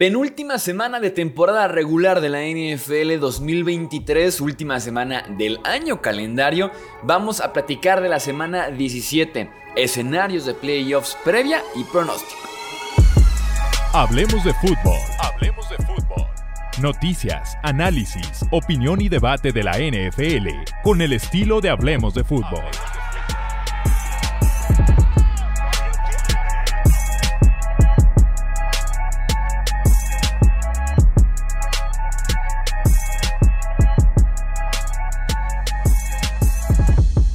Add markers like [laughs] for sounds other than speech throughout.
Penúltima semana de temporada regular de la NFL 2023, última semana del año calendario. Vamos a platicar de la semana 17, escenarios de playoffs previa y pronóstico. Hablemos de fútbol. Hablemos de fútbol. Noticias, análisis, opinión y debate de la NFL con el estilo de Hablemos de fútbol.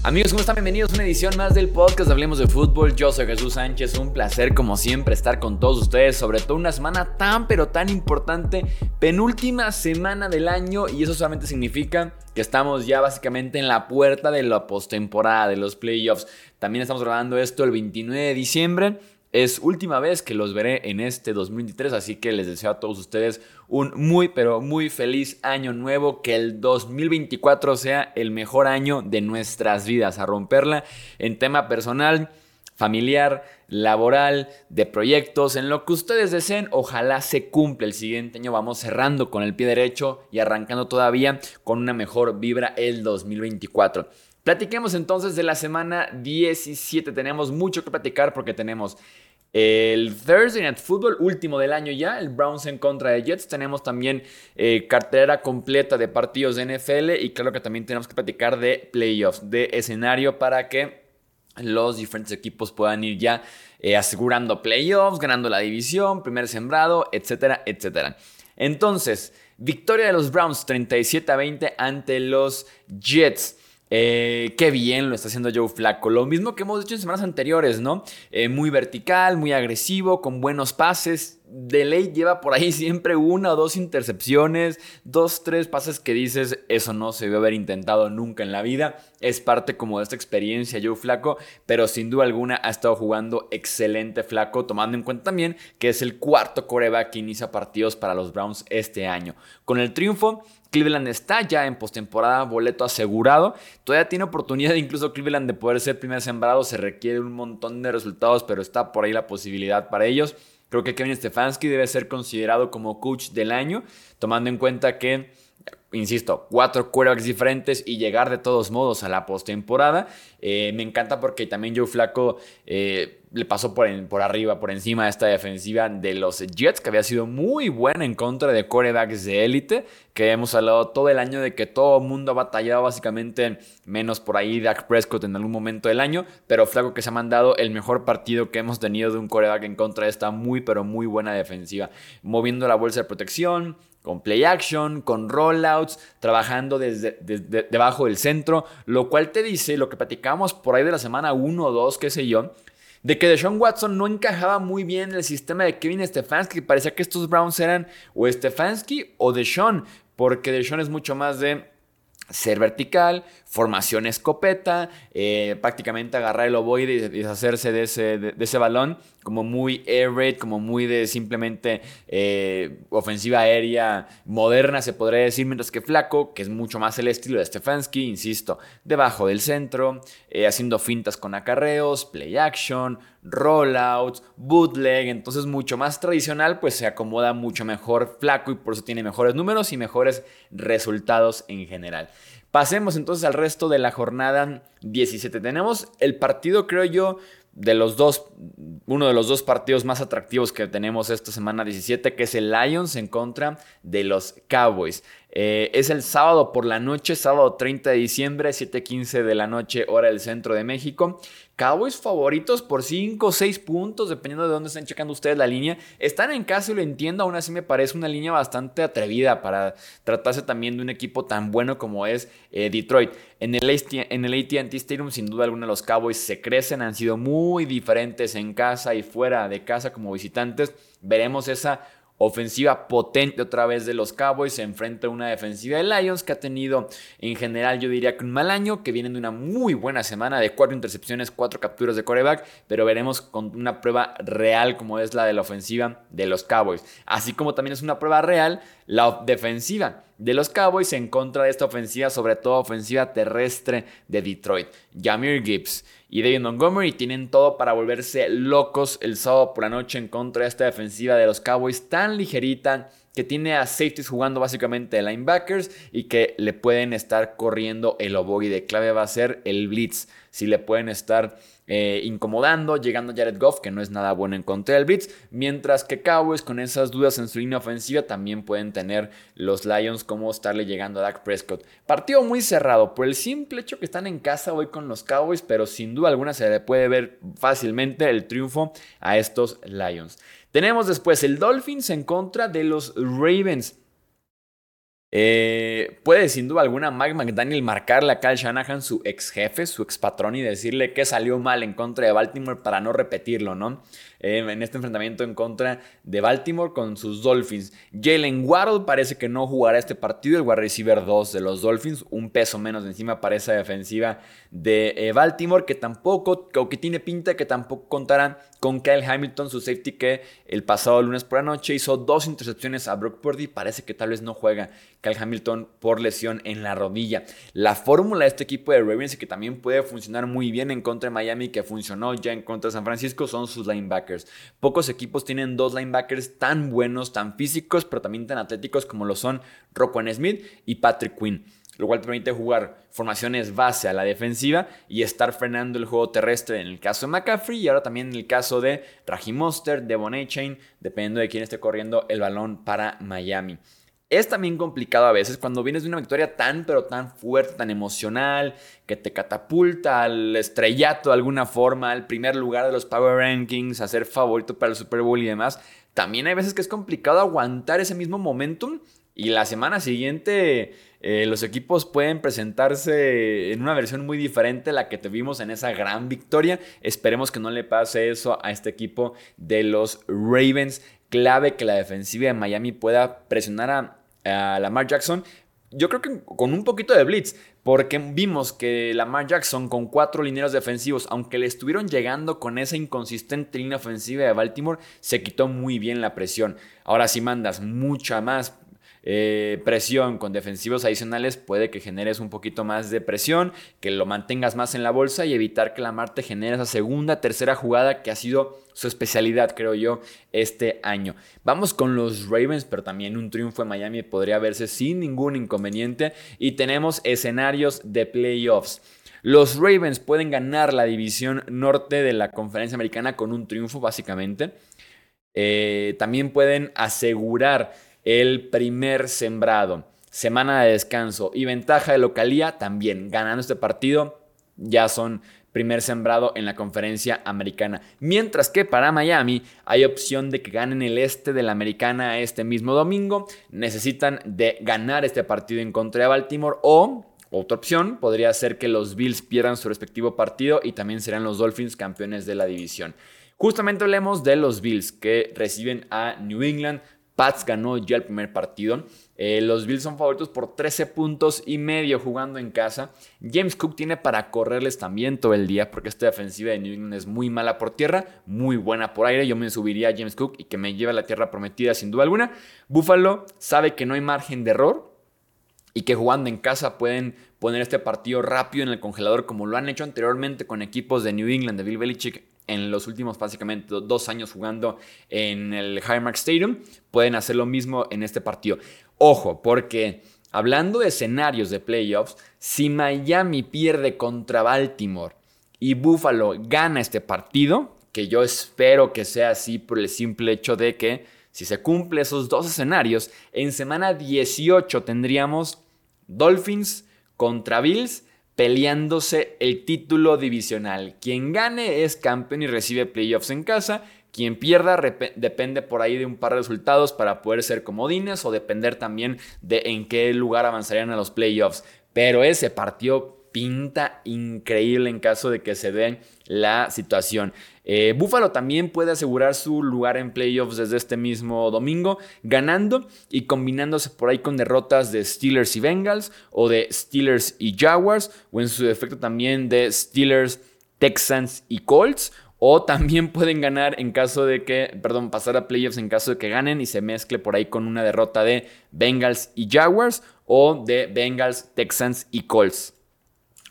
Amigos, ¿cómo están? Bienvenidos a una edición más del podcast Hablemos de Fútbol. Yo soy Jesús Sánchez, un placer como siempre estar con todos ustedes, sobre todo una semana tan pero tan importante, penúltima semana del año y eso solamente significa que estamos ya básicamente en la puerta de la postemporada, de los playoffs. También estamos grabando esto el 29 de diciembre es última vez que los veré en este 2023, así que les deseo a todos ustedes un muy, pero muy feliz año nuevo, que el 2024 sea el mejor año de nuestras vidas, a romperla en tema personal, familiar, laboral, de proyectos, en lo que ustedes deseen, ojalá se cumpla el siguiente año, vamos cerrando con el pie derecho y arrancando todavía con una mejor vibra el 2024. Platiquemos entonces de la semana 17. Tenemos mucho que platicar porque tenemos el Thursday Night Football, último del año ya, el Browns en contra de Jets. Tenemos también eh, cartera completa de partidos de NFL y claro que también tenemos que platicar de playoffs, de escenario para que los diferentes equipos puedan ir ya eh, asegurando playoffs, ganando la división, primer sembrado, etcétera, etcétera. Entonces, victoria de los Browns 37 a 20 ante los Jets. Eh, qué bien lo está haciendo Joe Flaco. Lo mismo que hemos dicho en semanas anteriores, ¿no? Eh, muy vertical, muy agresivo, con buenos pases. De ley lleva por ahí [laughs] siempre una o dos intercepciones, dos, tres pases que dices, eso no se debe haber intentado nunca en la vida. Es parte como de esta experiencia Joe Flaco, pero sin duda alguna ha estado jugando excelente Flaco, tomando en cuenta también que es el cuarto coreback que inicia partidos para los Browns este año. Con el triunfo, Cleveland está ya en postemporada, boleto asegurado. Todavía tiene oportunidad incluso Cleveland de poder ser primer sembrado. Se requiere un montón de resultados, pero está por ahí la posibilidad para ellos. Creo que Kevin Stefanski debe ser considerado como coach del año, tomando en cuenta que insisto, cuatro quarterbacks diferentes y llegar de todos modos a la postemporada. Eh, me encanta porque también Joe Flaco eh, le pasó por, por arriba, por encima de esta defensiva de los Jets, que había sido muy buena en contra de quarterbacks de élite, que hemos hablado todo el año de que todo el mundo ha batallado básicamente, menos por ahí Dak Prescott en algún momento del año, pero Flaco que se ha mandado el mejor partido que hemos tenido de un quarterback en contra de esta muy, pero muy buena defensiva, moviendo la bolsa de protección, con play action, con rollouts, trabajando desde, debajo del centro, lo cual te dice lo que platicamos por ahí de la semana 1 o 2, qué sé yo, de que Deshaun Watson no encajaba muy bien en el sistema de Kevin Stefanski, parecía que estos Browns eran o Stefanski o Deshaun, porque Deshaun es mucho más de ser vertical, formación escopeta, eh, prácticamente agarrar el ovoide y deshacerse de ese, de, ese balón, como muy air raid, como muy de simplemente eh, ofensiva aérea moderna, se podría decir, mientras que Flaco, que es mucho más el estilo de Stefanski, insisto, debajo del centro, eh, haciendo fintas con acarreos, play action, rollouts, bootleg, entonces mucho más tradicional, pues se acomoda mucho mejor Flaco y por eso tiene mejores números y mejores resultados en general. Pasemos entonces al resto de la jornada 17. Tenemos el partido, creo yo, de los dos, uno de los dos partidos más atractivos que tenemos esta semana 17, que es el Lions en contra de los Cowboys. Eh, es el sábado por la noche, sábado 30 de diciembre, 7:15 de la noche, hora del centro de México. Cowboys favoritos por 5 o 6 puntos, dependiendo de dónde estén checando ustedes la línea. Están en casa y lo entiendo, aún así me parece una línea bastante atrevida para tratarse también de un equipo tan bueno como es eh, Detroit. En el, en el ATT Stadium, sin duda alguna, los Cowboys se crecen, han sido muy diferentes en casa y fuera de casa como visitantes. Veremos esa ofensiva potente otra vez de los Cowboys se enfrenta a una defensiva de Lions que ha tenido en general yo diría que un mal año, que vienen de una muy buena semana de cuatro intercepciones, cuatro capturas de coreback, pero veremos con una prueba real como es la de la ofensiva de los Cowboys, así como también es una prueba real la defensiva de los Cowboys en contra de esta ofensiva, sobre todo ofensiva terrestre de Detroit. Jamir Gibbs y David Montgomery tienen todo para volverse locos el sábado por la noche en contra de esta defensiva de los Cowboys tan ligerita que tiene a safeties jugando básicamente de linebackers y que le pueden estar corriendo el ovoide. Clave va a ser el blitz. Si le pueden estar eh, incomodando, llegando Jared Goff, que no es nada bueno en contra del blitz. Mientras que Cowboys, con esas dudas en su línea ofensiva, también pueden tener los Lions como estarle llegando a Dak Prescott. Partido muy cerrado por el simple hecho que están en casa hoy con los Cowboys, pero sin duda alguna se le puede ver fácilmente el triunfo a estos Lions. Tenemos después el Dolphins en contra de los Ravens. Eh, puede sin duda alguna Mike McDaniel marcarle a Kyle Shanahan, su ex jefe, su ex patrón, y decirle que salió mal en contra de Baltimore para no repetirlo, ¿no? Eh, en este enfrentamiento en contra de Baltimore con sus Dolphins. Jalen Waddle parece que no jugará este partido, el wide receiver 2 de los Dolphins, un peso menos encima para esa defensiva de eh, Baltimore, que tampoco, o que tiene pinta que tampoco contará con Kyle Hamilton, su safety que el pasado lunes por la noche hizo dos intercepciones a Brock Purdy, parece que tal vez no juega Kyle Hamilton por lesión en la rodilla. La fórmula de este equipo de Ravens que también puede funcionar muy bien en contra de Miami, que funcionó ya en contra de San Francisco, son sus linebackers. Pocos equipos tienen dos linebackers tan buenos, tan físicos, pero también tan atléticos como lo son Roquan Smith y Patrick Quinn lo cual te permite jugar formaciones base a la defensiva y estar frenando el juego terrestre en el caso de McCaffrey y ahora también en el caso de Raheem Monster, Devon Chain, dependiendo de quién esté corriendo el balón para Miami. Es también complicado a veces cuando vienes de una victoria tan pero tan fuerte, tan emocional, que te catapulta al estrellato de alguna forma, al primer lugar de los Power Rankings, a ser favorito para el Super Bowl y demás. También hay veces que es complicado aguantar ese mismo momentum y la semana siguiente eh, los equipos pueden presentarse en una versión muy diferente a la que tuvimos en esa gran victoria. Esperemos que no le pase eso a este equipo de los Ravens clave que la defensiva de Miami pueda presionar a, Lamar Jackson. Yo creo que con un poquito de blitz, porque vimos que Lamar Jackson con cuatro lineros defensivos, aunque le estuvieron llegando con esa inconsistente línea ofensiva de Baltimore, se quitó muy bien la presión. Ahora si mandas mucha más eh, presión con defensivos adicionales, puede que generes un poquito más de presión, que lo mantengas más en la bolsa y evitar que la Marte genere esa segunda, tercera jugada que ha sido su especialidad, creo yo, este año. Vamos con los Ravens, pero también un triunfo en Miami podría verse sin ningún inconveniente. Y tenemos escenarios de playoffs. Los Ravens pueden ganar la división norte de la conferencia americana con un triunfo, básicamente. Eh, también pueden asegurar el primer sembrado. Semana de descanso y ventaja de localía también. Ganando este partido ya son primer sembrado en la conferencia americana. Mientras que para Miami hay opción de que ganen el este de la americana este mismo domingo. Necesitan de ganar este partido en contra de Baltimore o otra opción podría ser que los Bills pierdan su respectivo partido y también serán los Dolphins campeones de la división. Justamente hablemos de los Bills que reciben a New England. Pats ganó ya el primer partido. Eh, los Bills son favoritos por 13 puntos y medio jugando en casa. James Cook tiene para correrles también todo el día porque esta defensiva de New England es muy mala por tierra, muy buena por aire. Yo me subiría a James Cook y que me lleve a la tierra prometida sin duda alguna. Buffalo sabe que no hay margen de error y que jugando en casa pueden poner este partido rápido en el congelador como lo han hecho anteriormente con equipos de New England, de Bill Belichick en los últimos básicamente dos años jugando en el Highmark Stadium, pueden hacer lo mismo en este partido. Ojo, porque hablando de escenarios de playoffs, si Miami pierde contra Baltimore y Buffalo gana este partido, que yo espero que sea así por el simple hecho de que si se cumple esos dos escenarios, en semana 18 tendríamos Dolphins contra Bills peleándose el título divisional. Quien gane es campeón y recibe playoffs en casa. Quien pierda depende por ahí de un par de resultados para poder ser comodines o depender también de en qué lugar avanzarían a los playoffs. Pero ese partido pinta increíble en caso de que se dé la situación. Eh, Buffalo también puede asegurar su lugar en playoffs desde este mismo domingo, ganando y combinándose por ahí con derrotas de Steelers y Bengals o de Steelers y Jaguars o en su defecto también de Steelers, Texans y Colts O también [laughs] pueden ganar en caso de que, perdón, pasar a playoffs en caso de que ganen y se mezcle por ahí con una derrota de Bengals y Jaguars o de Bengals, Texans y Colts.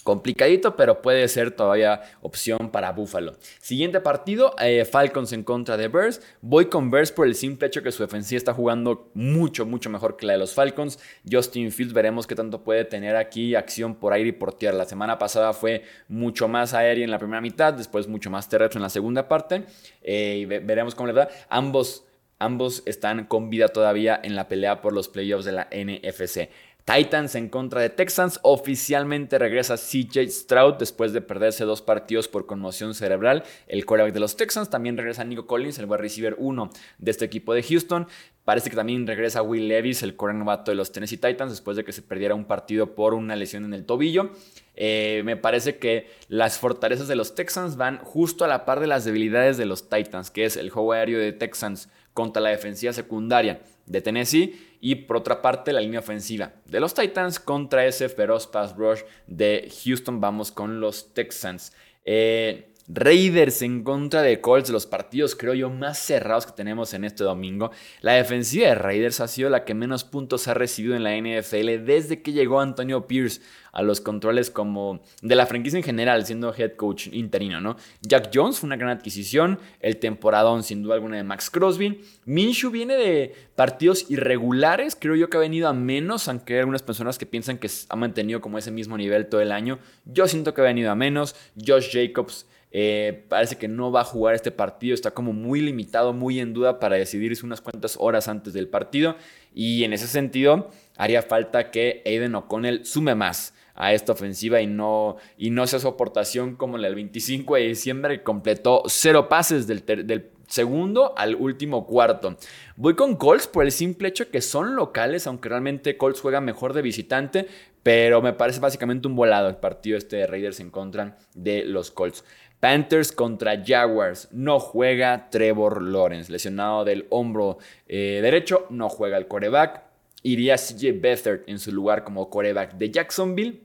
Complicadito, pero puede ser todavía opción para Buffalo. Siguiente partido, eh, Falcons en contra de Bears. Voy con Bears por el simple hecho que su defensiva está jugando mucho, mucho mejor que la de los Falcons. Justin Fields veremos qué tanto puede tener aquí acción por aire y por tierra. La semana pasada fue mucho más aéreo en la primera mitad, después mucho más terrestre en la segunda parte. Eh, y veremos cómo le va. Ambos Ambos están con vida todavía en la pelea por los playoffs de la NFC. Titans en contra de Texans. Oficialmente regresa CJ Stroud después de perderse dos partidos por conmoción cerebral. El quarterback de los Texans. También regresa Nico Collins, el wide receiver 1 de este equipo de Houston. Parece que también regresa Will Levis, el core novato de los Tennessee Titans, después de que se perdiera un partido por una lesión en el tobillo. Eh, me parece que las fortalezas de los Texans van justo a la par de las debilidades de los Titans, que es el juego aéreo de Texans contra la defensiva secundaria de Tennessee y por otra parte la línea ofensiva de los Titans contra ese feroz pass rush de Houston. Vamos con los Texans. Eh, Raiders en contra de Colts, los partidos creo yo más cerrados que tenemos en este domingo. La defensiva de Raiders ha sido la que menos puntos ha recibido en la NFL desde que llegó Antonio Pierce a los controles como de la franquicia en general, siendo head coach interino, ¿no? Jack Jones fue una gran adquisición, el temporadón sin duda alguna de Max Crosby. Minshew viene de partidos irregulares, creo yo que ha venido a menos, aunque hay algunas personas que piensan que ha mantenido como ese mismo nivel todo el año. Yo siento que ha venido a menos. Josh Jacobs eh, parece que no va a jugar este partido, está como muy limitado, muy en duda para decidirse unas cuantas horas antes del partido. Y en ese sentido, haría falta que Aiden O'Connell sume más a esta ofensiva y no, y no sea su aportación como la del 25 de diciembre, que completó cero pases del, segundo al último cuarto. Voy con Colts por el simple hecho que son locales, aunque realmente Colts juega mejor de visitante, pero me parece básicamente un volado el partido este de Raiders en contra de los Colts. Panthers contra Jaguars. No juega Trevor Lawrence, lesionado del hombro eh, derecho. No juega el coreback. Iría CJ Beathard en su lugar como coreback de Jacksonville.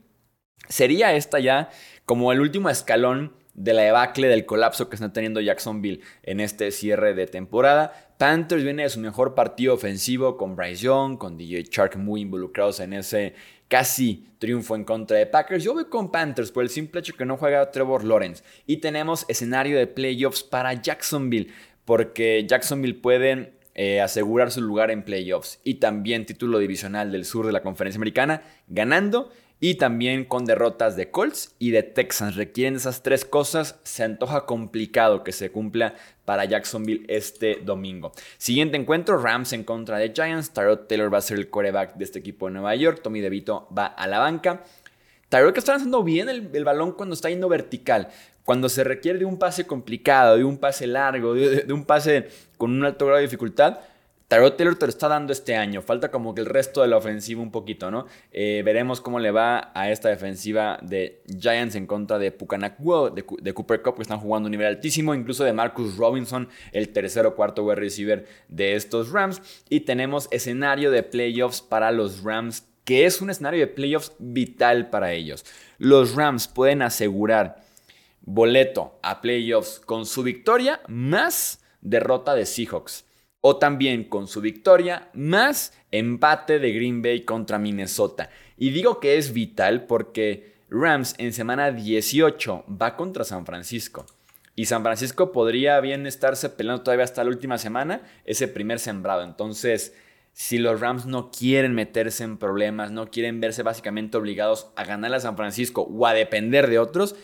Sería esta ya como el último escalón de la debacle del colapso que está teniendo Jacksonville en este cierre de temporada. Panthers viene de su mejor partido ofensivo con Bryce Young, con DJ Chark muy involucrados en ese casi triunfo en contra de Packers. Yo voy con Panthers por el simple hecho que no juega Trevor Lawrence. Y tenemos escenario de playoffs para Jacksonville, porque Jacksonville puede eh, asegurar su lugar en playoffs y también título divisional del sur de la conferencia americana, ganando y también con derrotas de Colts y de Texans. Requieren esas tres cosas. Se antoja complicado que se cumpla para Jacksonville este domingo. Siguiente encuentro, Rams en contra de Giants. Tyrod Taylor va a ser el coreback de este equipo de Nueva York. Tommy DeVito va a la banca. Tyrod que está lanzando bien el, balón cuando está yendo vertical. Cuando se requiere de un pase complicado, de un pase largo, de un pase con un alto grado de dificultad, Tyrod Taylor te lo está dando este año. Falta como que el resto de la ofensiva un poquito, ¿no? Eh, veremos cómo le va a esta defensiva de Giants en contra de Pucanacua, de, Cooper Cup, que están jugando un nivel altísimo. Incluso de Marcus Robinson, el tercer o cuarto wide receiver de estos Rams. Y tenemos escenario de playoffs para los Rams, que es un escenario de playoffs vital para ellos. Los Rams pueden asegurar boleto a playoffs con su victoria más derrota de Seahawks o también con su victoria más empate de Green Bay contra Minnesota. Y digo que es vital porque Rams en semana 18 va contra San Francisco. Y San Francisco podría bien estarse peleando todavía hasta la última semana ese primer sembrado. Entonces, si los Rams no quieren meterse en problemas, no quieren verse básicamente obligados a ganar a San Francisco o a depender de otros,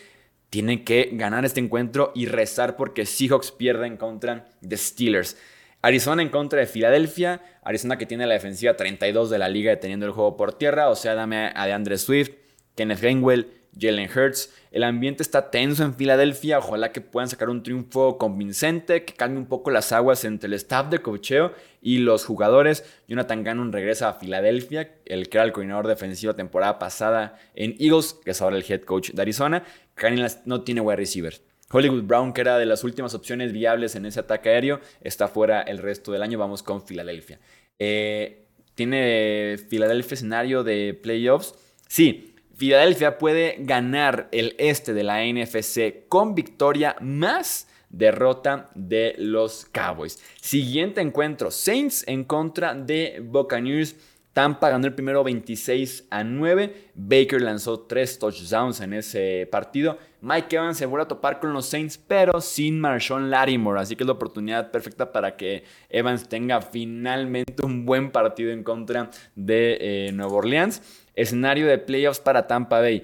tienen que ganar este encuentro y rezar porque Seahawks pierden contra The Steelers. Arizona en contra de Filadelfia. Arizona que tiene la defensiva 32 de la liga teniendo el juego por tierra. O sea, dame a DeAndre Swift, Kenneth Gainwell, Jalen Hurts. El ambiente está tenso en Filadelfia. Ojalá que puedan sacar un triunfo convincente, que calme un poco las aguas entre el staff de cocheo y los jugadores. Jonathan Gannon regresa a Filadelfia, el que era el coordinador defensivo temporada pasada en Eagles, que es ahora el head coach de Arizona. Cardinals no tiene wide receivers. Hollywood Brown, que era de las últimas opciones viables en ese ataque aéreo, está fuera el resto del año. Vamos con Filadelfia. Eh, ¿Tiene Filadelfia escenario de playoffs? Sí, Filadelfia puede ganar el este de la NFC con victoria más derrota de los Cowboys. Siguiente encuentro, Saints en contra de Buccaneers. Tampa ganó el primero 26 a 9. Baker lanzó tres touchdowns en ese partido. Mike Evans se vuelve a topar con los Saints, pero sin Marshawn Lattimore. Así que es la oportunidad perfecta para que Evans tenga finalmente un buen partido en contra de eh, Nueva Orleans. Escenario de playoffs para Tampa Bay.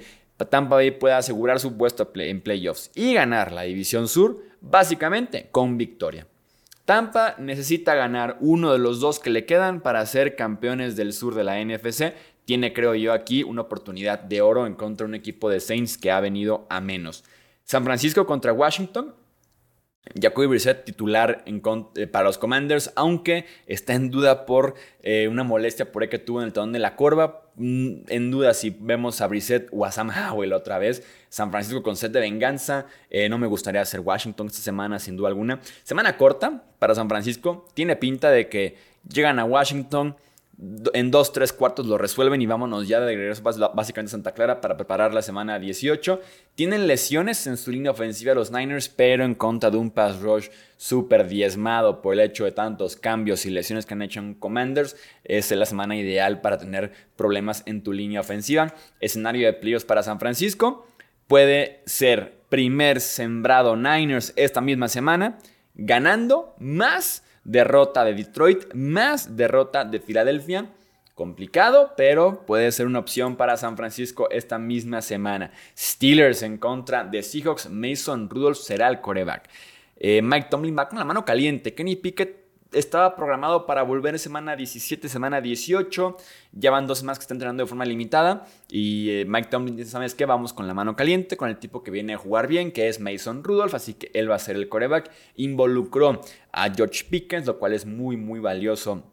Tampa Bay puede asegurar su puesto en playoffs y ganar la división sur, básicamente con victoria. Tampa necesita ganar uno de los dos que le quedan para ser campeones del sur de la NFC. Tiene, creo yo, aquí una oportunidad de oro en contra de un equipo de Saints que ha venido a menos. San Francisco contra Washington. Jacoby Brissett titular eh, para los Commanders, aunque está en duda por eh, una molestia por ahí que tuvo en el talón de la corva. Mm, en duda si vemos a Brissett o a Sam Howell otra vez. San Francisco con set de venganza. Eh, no me gustaría hacer Washington esta semana, sin duda alguna. Semana corta para San Francisco. Tiene pinta de que llegan a Washington en dos, tres cuartos lo resuelven y vámonos ya de regreso básicamente a Santa Clara para preparar la semana 18. Tienen lesiones en su línea ofensiva los Niners, pero en contra de un pass rush súper diezmado por el hecho de tantos cambios y lesiones que han hecho en Commanders, es la semana ideal para tener problemas en tu línea ofensiva. Escenario de plios para San Francisco puede ser primer sembrado Niners esta misma semana, ganando más derrota de Detroit más derrota de Filadelfia. Complicado, pero puede ser una opción para San Francisco esta misma semana. Steelers en contra de Seahawks. Mason Rudolph será el coreback. Eh, Mike Tomlin va con la mano caliente. Kenny Pickett estaba programado para volver semana 17, semana 18. Ya van dos semanas que está entrenando de forma limitada. Y eh, Mike Tomlin dice: ¿Sabes qué? Vamos con la mano caliente, con el tipo que viene a jugar bien, que es Mason Rudolph. Así que él va a ser el coreback. Involucró a George Pickens, lo cual es muy, muy valioso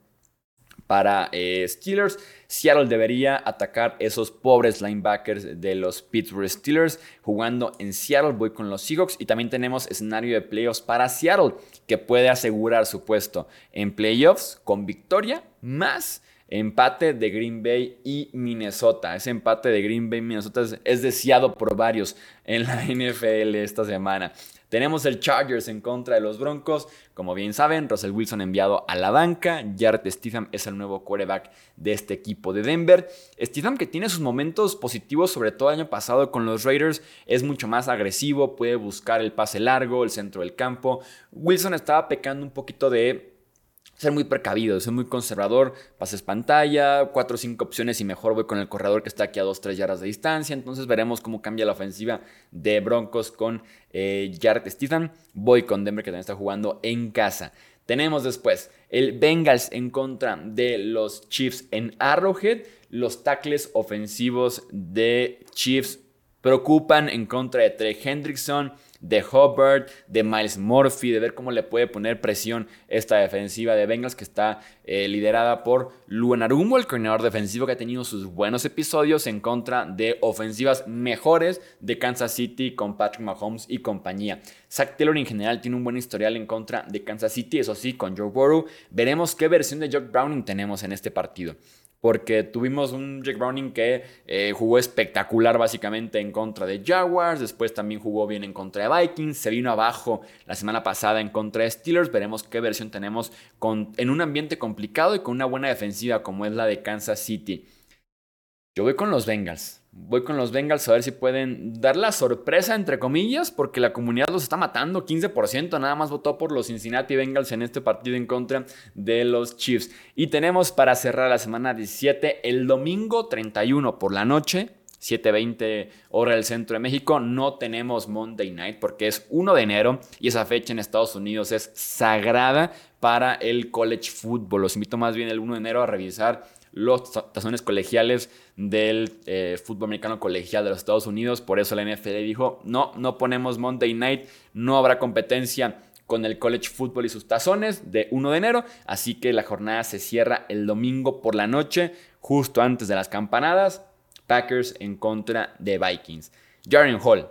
para eh, Steelers. Seattle debería atacar esos pobres linebackers de los Pittsburgh Steelers. Jugando en Seattle, voy con los Seahawks. Y también tenemos escenario de playoffs para Seattle, que puede asegurar su puesto en playoffs con victoria más empate de Green Bay y Minnesota. Ese empate de Green Bay y Minnesota es deseado por varios en la [laughs] NFL esta semana. Tenemos el Chargers en contra de los Broncos. Como bien saben, Russell Wilson enviado a la banca. Jared Stidham es el nuevo quarterback de este equipo de Denver. Stidham que tiene sus momentos positivos, sobre todo el año pasado con los Raiders, es mucho más agresivo, puede buscar el pase largo, el centro del campo. Wilson estaba pecando un poquito de ser muy precavido, ser muy conservador, pases pantalla, cuatro o cinco opciones y mejor voy con el corredor que está aquí a 2-3 yardas de distancia. Entonces veremos cómo cambia la ofensiva de Broncos con eh, Jared Stephen. Voy con Denver que también está jugando en casa. Tenemos después el Bengals en contra de los Chiefs en Arrowhead. Los tackles ofensivos de Chiefs preocupan en contra de Trey Hendrickson de Hubbard, de Miles Murphy, de ver cómo le puede poner presión esta defensiva de Bengals que está eh, liderada por Luan Arumo, el coordinador defensivo que ha tenido sus buenos episodios en contra de ofensivas mejores de Kansas City con Patrick Mahomes y compañía. Zach Taylor en general tiene un buen historial en contra de Kansas City, eso sí, con Joe Burrow. Veremos qué versión de Jock Browning tenemos en este partido porque tuvimos un Jake Browning que eh, jugó espectacular básicamente en contra de Jaguars, después también jugó bien en contra de Vikings, se vino abajo la semana pasada en contra de Steelers, veremos qué versión tenemos con, en un ambiente complicado y con una buena defensiva como es la de Kansas City. Yo voy con los Bengals. Voy con los Bengals a ver si pueden dar la sorpresa, entre comillas, porque la comunidad los está matando. 15% nada más votó por los Cincinnati Bengals en este partido en contra de los Chiefs. Y tenemos para cerrar la semana 17 el domingo 31 por la noche. 7:20 hora del centro de México. No tenemos Monday Night porque es 1 de enero y esa fecha en Estados Unidos es sagrada para el college football. Los invito más bien el 1 de enero a revisar los tazones colegiales del eh, fútbol americano colegial de los Estados Unidos. Por eso la NFL dijo, no, no ponemos Monday Night, no habrá competencia con el college football y sus tazones de 1 de enero. Así que la jornada se cierra el domingo por la noche, justo antes de las campanadas. Packers en contra de Vikings. Jaren Hall,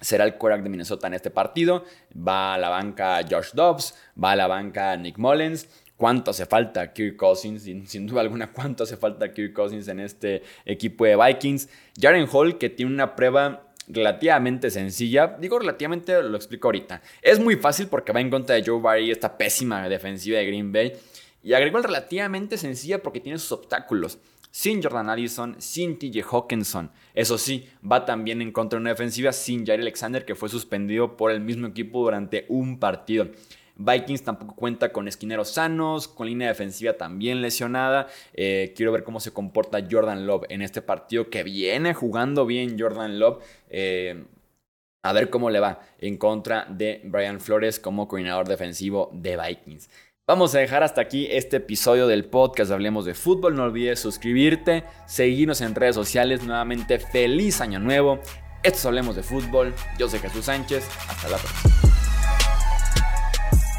será el quarterback de Minnesota en este partido. Va a la banca Josh Dobbs, va a la banca Nick Mullens cuánto hace falta Kirk Cousins, sin, duda alguna cuánto hace falta Kirk Cousins en este equipo de Vikings. Jaren Hall, que tiene una prueba relativamente sencilla. Digo relativamente, lo explico ahorita. Es muy fácil porque va en contra de Joe Barry, esta pésima defensiva de Green Bay. Y agrego el relativamente sencilla porque tiene sus obstáculos. Sin Jordan Addison, sin TJ Hawkinson. Eso sí, va también en contra de una defensiva sin Jair Alexander que fue suspendido por el mismo equipo durante un partido. Vikings tampoco cuenta con esquineros sanos, con línea defensiva también lesionada. Eh, quiero ver cómo se comporta Jordan Love en este partido que viene jugando bien Jordan Love. Eh, a ver cómo le va en contra de Brian Flores como coordinador defensivo de Vikings. Vamos a dejar hasta aquí este episodio del podcast Hablemos de Fútbol. No olvides suscribirte, seguirnos en redes sociales. Nuevamente, feliz año nuevo. Esto es Hablemos de Fútbol. Yo soy Jesús Sánchez. Hasta la próxima.